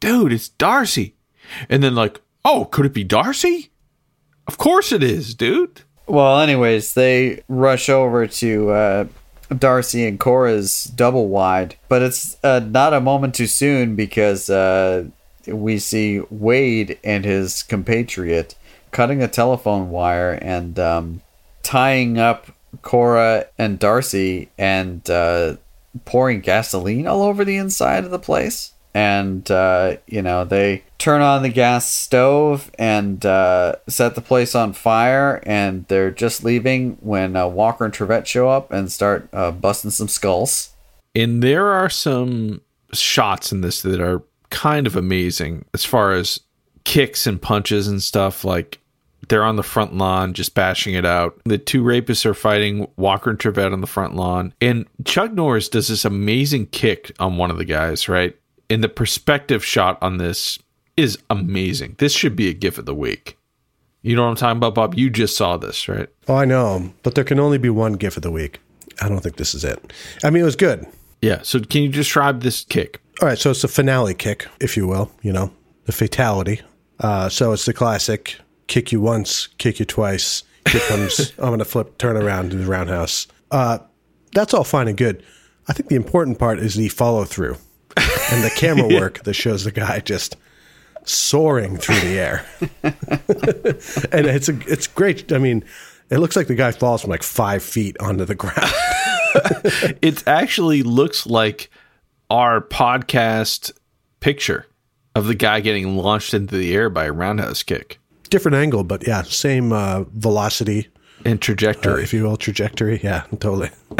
dude, it's Darcy. And then like, oh, could it be Darcy? Of course it is, dude. Well, anyways, they rush over to uh, Darcy and Cora's double wide, but it's uh, not a moment too soon because uh, we see Wade and his compatriot cutting a telephone wire and um, tying up Cora and Darcy and uh, pouring gasoline all over the inside of the place. And, uh, you know, they turn on the gas stove and uh, set the place on fire. And they're just leaving when uh, Walker and Trivette show up and start uh, busting some skulls. And there are some shots in this that are kind of amazing as far as kicks and punches and stuff. Like they're on the front lawn just bashing it out. The two rapists are fighting Walker and Trivette on the front lawn. And Chuck Norris does this amazing kick on one of the guys, right? And the perspective shot on this is amazing. This should be a GIF of the week. You know what I'm talking about, Bob? You just saw this, right? oh, I know, but there can only be one GIF of the week. I don't think this is it. I mean, it was good. Yeah. So can you describe this kick? All right, so it's the finale kick, if you will, you know, the fatality. Uh, so it's the classic kick you once, kick you twice. Here comes, I'm going to flip, turn around to the roundhouse. Uh, that's all fine and good. I think the important part is the follow through and the camera work that shows the guy just soaring through the air. and it's a, it's great. I mean, it looks like the guy falls from like five feet onto the ground. it actually looks like our podcast picture of the guy getting launched into the air by a roundhouse kick. Different angle, but yeah, same uh, velocity. and trajectory. Uh, if you will, trajectory. Yeah, totally.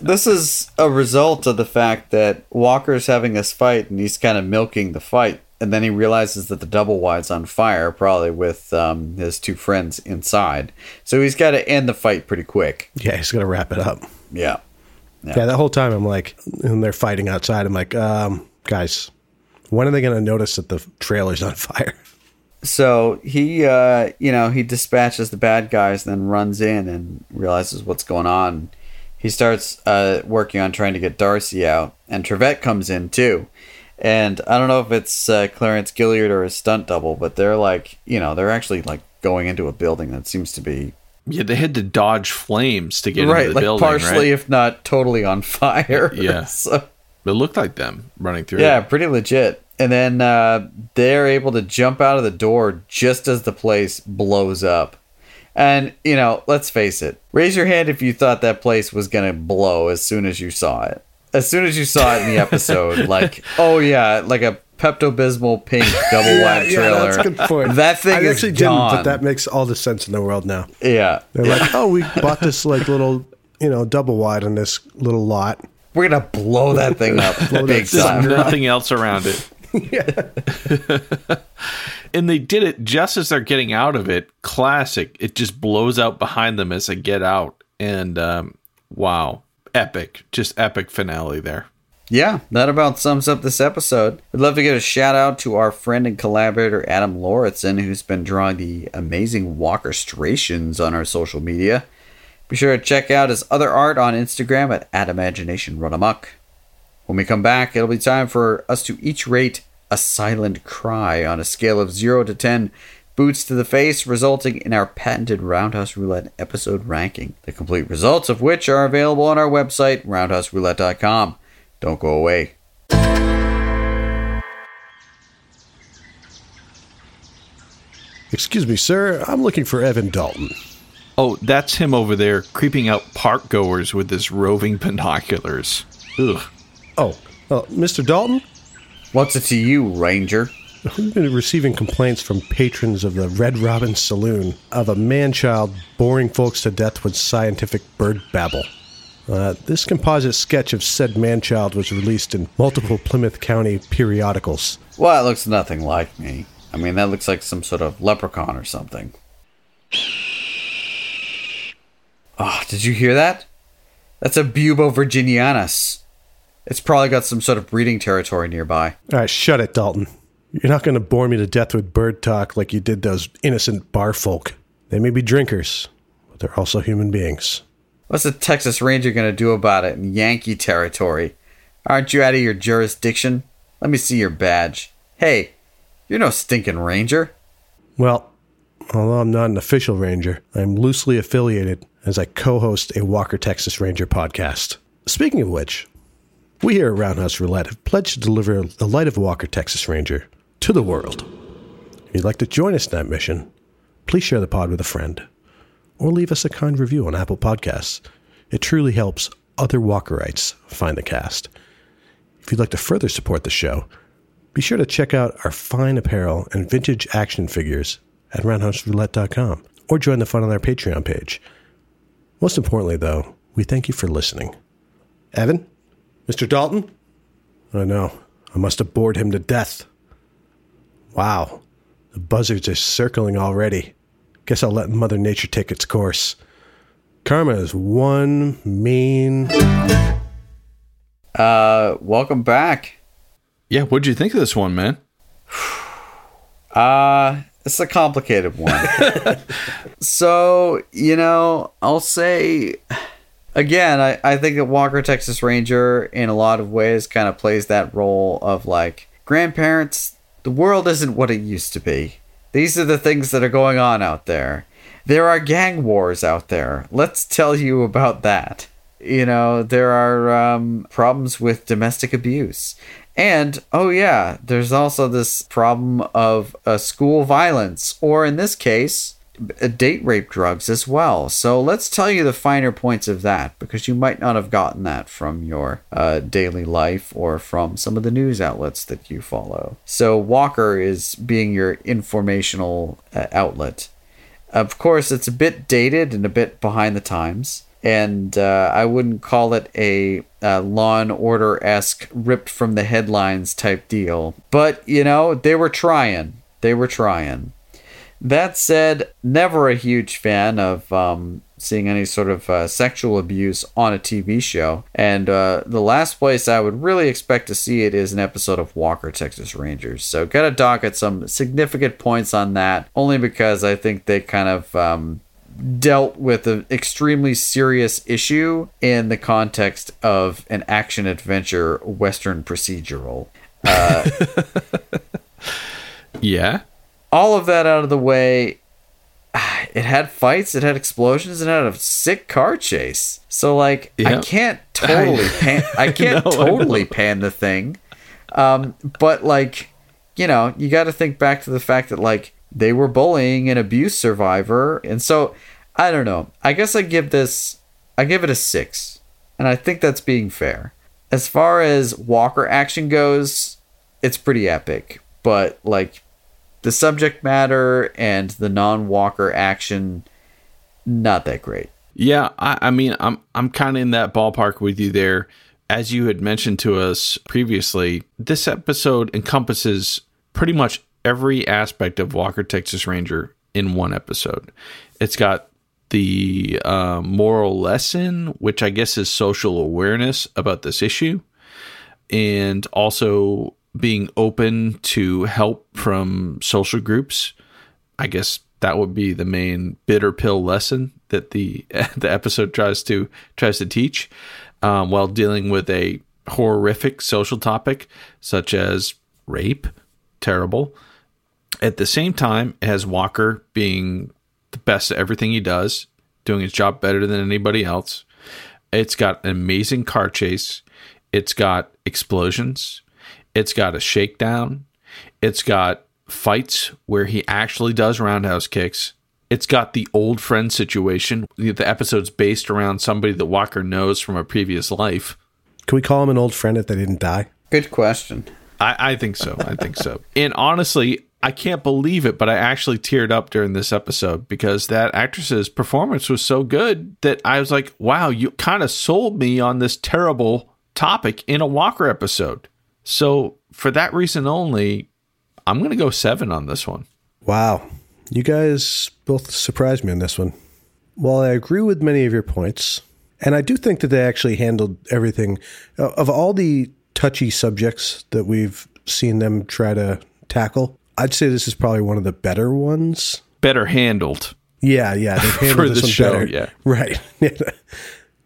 this is a result of the fact that Walker's having this fight and he's kind of milking the fight. And then he realizes that the double wide's on fire, probably with um, his two friends inside. So he's got to end the fight pretty quick. Yeah, he's gonna wrap it up. Yeah. Yeah, that whole time I'm like, and they're fighting outside. I'm like, um, guys, when are they gonna notice that the trailer's on fire? So he, uh, you know, he dispatches the bad guys, then runs in and realizes what's going on. He starts uh, working on trying to get Darcy out, and Trivette comes in too. And I don't know if it's uh, Clarence Gilyard or his stunt double, but they're like, you know, they're actually like going into a building that seems to be yeah, they had to dodge flames to get right, into the like building, partially, right? if not totally, on fire. Yeah. so, It looked like them running through. yeah, pretty legit. And then uh, they're able to jump out of the door just as the place blows up. And, you know, let's face it. Raise your hand if you thought that place was going to blow as soon as you saw it. As soon as you saw it in the episode, like, oh, yeah, like a Pepto Bismol pink double wide trailer. that's a good point. That thing I is actually didn't, gone. but that makes all the sense in the world now. yeah. They're like, oh, we bought this like little, you know, double wide on this little lot. We're going to blow that thing up Blow big There's time. nothing else around it. and they did it just as they're getting out of it. Classic. It just blows out behind them as they get out. And um, wow, epic. Just epic finale there. Yeah, that about sums up this episode. I'd love to give a shout out to our friend and collaborator Adam Lauritsen, who's been drawing the amazing Walkerstrations on our social media. Be sure to check out his other art on Instagram at Atimagination Run Amok. When we come back, it'll be time for us to each rate a silent cry on a scale of 0 to 10 boots to the face, resulting in our patented Roundhouse Roulette episode ranking. The complete results of which are available on our website, roundhouseroulette.com. Don't go away. Excuse me, sir. I'm looking for Evan Dalton. Oh, that's him over there creeping out park goers with his roving binoculars. Ugh. Oh, uh, Mr. Dalton? What's it to you, Ranger? We've been receiving complaints from patrons of the Red Robin Saloon of a man child boring folks to death with scientific bird babble. Uh, this composite sketch of said man child was released in multiple Plymouth County periodicals. Well, it looks nothing like me. I mean, that looks like some sort of leprechaun or something. Oh, did you hear that? That's a Bubo virginianus. It's probably got some sort of breeding territory nearby. All right, shut it, Dalton. You're not going to bore me to death with bird talk like you did those innocent bar folk. They may be drinkers, but they're also human beings. What's the Texas Ranger going to do about it in Yankee territory? Aren't you out of your jurisdiction? Let me see your badge. Hey, you're no stinking ranger. Well, although I'm not an official ranger, I'm loosely affiliated as I co host a Walker, Texas Ranger podcast. Speaking of which, we here at Roundhouse Roulette have pledged to deliver the light of Walker, Texas Ranger to the world. If you'd like to join us in that mission, please share the pod with a friend or leave us a kind review on Apple Podcasts. It truly helps other Walkerites find the cast. If you'd like to further support the show, be sure to check out our fine apparel and vintage action figures at roundhouseroulette.com or join the fun on our Patreon page. Most importantly, though, we thank you for listening. Evan? Mr. Dalton? I know. I must have bored him to death. Wow, the buzzards are circling already. Guess I'll let Mother Nature take its course. Karma is one mean. Uh, welcome back. Yeah, what'd you think of this one, man? Uh, it's a complicated one. so, you know, I'll say again, I, I think that Walker Texas Ranger in a lot of ways kind of plays that role of like grandparents, the world isn't what it used to be. These are the things that are going on out there. There are gang wars out there. Let's tell you about that. You know, there are um, problems with domestic abuse. And, oh yeah, there's also this problem of uh, school violence, or in this case, date rape drugs as well. So let's tell you the finer points of that, because you might not have gotten that from your uh, daily life or from some of the news outlets that you follow. So Walker is being your informational uh, outlet. Of course, it's a bit dated and a bit behind the times. And uh, I wouldn't call it a, a Law and Order esque ripped from the headlines type deal. But, you know, they were trying. They were trying. That said, never a huge fan of um, seeing any sort of uh, sexual abuse on a TV show. And uh, the last place I would really expect to see it is an episode of Walker, Texas Rangers. So, gotta dock at some significant points on that, only because I think they kind of. Um, dealt with an extremely serious issue in the context of an action adventure western procedural. Uh, yeah. All of that out of the way, it had fights, it had explosions, and it had a sick car chase. So like I can't totally pan I can't I totally know. pan the thing. Um, but like, you know, you gotta think back to the fact that like they were bullying an abuse survivor. And so I don't know. I guess I give this I give it a six. And I think that's being fair. As far as Walker action goes, it's pretty epic. But like the subject matter and the non-walker action not that great Yeah, I, I mean, I'm I'm kind of in that ballpark with you there. As you had mentioned to us previously, this episode encompasses pretty much every aspect of Walker Texas Ranger in one episode. It's got the uh, moral lesson, which I guess is social awareness about this issue, and also being open to help from social groups. I guess that would be the main bitter pill lesson that the the episode tries to tries to teach, um, while dealing with a horrific social topic such as rape. Terrible. At the same time, it has Walker being the best at everything he does, doing his job better than anybody else. It's got an amazing car chase. It's got explosions. It's got a shakedown. It's got fights where he actually does roundhouse kicks. It's got the old friend situation. The the episode's based around somebody that Walker knows from a previous life. Can we call him an old friend if they didn't die? good question I, I think so. I think so. And honestly, I can't believe it, but I actually teared up during this episode because that actress's performance was so good that I was like, wow, you kind of sold me on this terrible topic in a Walker episode. So for that reason only, I'm going to go seven on this one. Wow. You guys both surprised me on this one. While I agree with many of your points, and I do think that they actually handled everything uh, of all the touchy subjects that we've seen them try to tackle, I'd say this is probably one of the better ones. Better handled. Yeah, yeah, they've handled For this the one show, better. yeah. Right.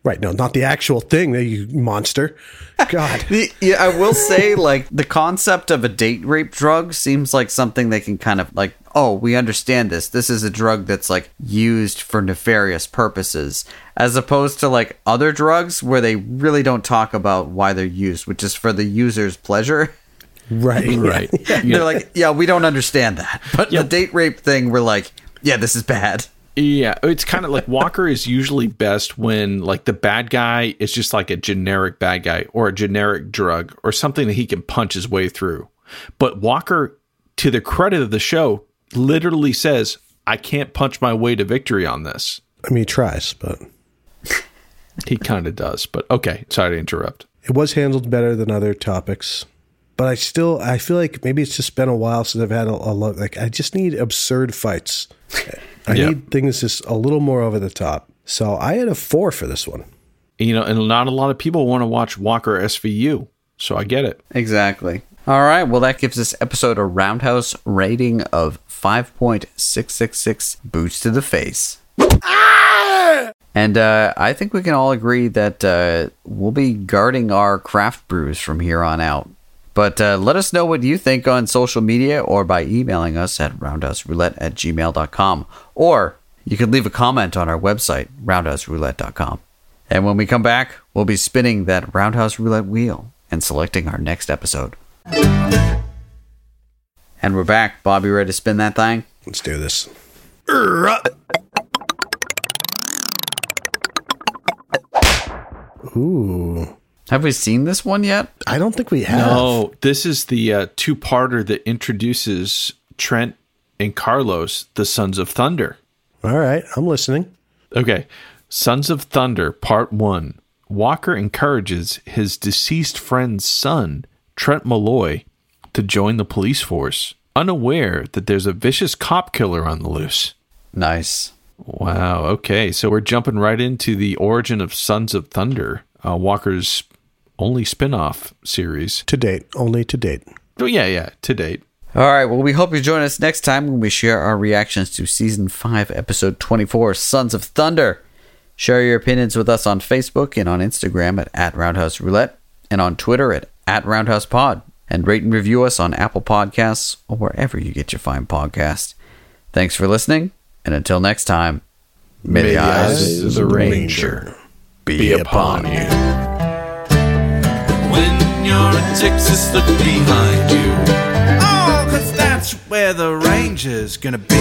right, no, not the actual thing, you monster. God. Yeah, I will say, like, the concept of a date rape drug seems like something they can kind of, like, oh, we understand this. This is a drug that's, like, used for nefarious purposes, as opposed to, like, other drugs where they really don't talk about why they're used, which is for the user's pleasure. Right. Right. They're like, yeah, we don't understand that. But the date rape thing, we're like, yeah, this is bad. Yeah, it's kind of like Walker is usually best when like the bad guy is just like a generic bad guy or a generic drug or something that he can punch his way through. But Walker, to the credit of the show, literally says, "I can't punch my way to victory on this." I mean, he tries, but He kind of does, but okay. Sorry to interrupt. it was handled better than other topics. But I still, I feel like maybe it's just been a while since I've had a, a lot. Like, I just need absurd fights. I Yeah. need things just a little more over the top. So I had a four for this one. You know, and not a lot of people want to watch Walker SVU, so I get it. Exactly. All right. Well, that gives this episode a roundhouse rating of 5.666 boots to the face. And uh, I think we can all agree that uh, we'll be guarding our craft brews from here on out. But uh, let us know what you think on social media or by emailing us at roundhouseroulette at gmail.com. Or you can leave a comment on our website, roundhouseroulette.com. And when we come back, we'll be spinning that roundhouse roulette wheel and selecting our next episode. And we're back. Bobby, ready to spin that thing? Let's do this. Ooh. Have we seen this one yet? I don't think we have. No, this is the uh, two-parter that introduces Trent and Carlos, the Sons of Thunder. All right, I'm listening. Okay. Sons of Thunder, Part 1. Walker encourages his deceased friend's son, Trent Malloy, to join the police force, unaware that there's a vicious cop killer on the loose. Nice. Wow. Okay. So we're jumping right into the origin of Sons of Thunder, uh, Walker's only spin off series. To date, only to date. Oh, yeah, yeah, to date. All right. Well, we hope you join us next time when we share our reactions to season 5, episode 24, Sons of Thunder. Share your opinions with us on Facebook and on Instagram at, at Roundhouse Roulette and on Twitter at, at Roundhouse Pod. And rate and review us on Apple Podcasts or wherever you get your fine podcast. Thanks for listening, and until next time, may, the eyes of the Ranger be upon you. You're in Texas, look behind you. Oh, cause that's where the ranger's gonna be.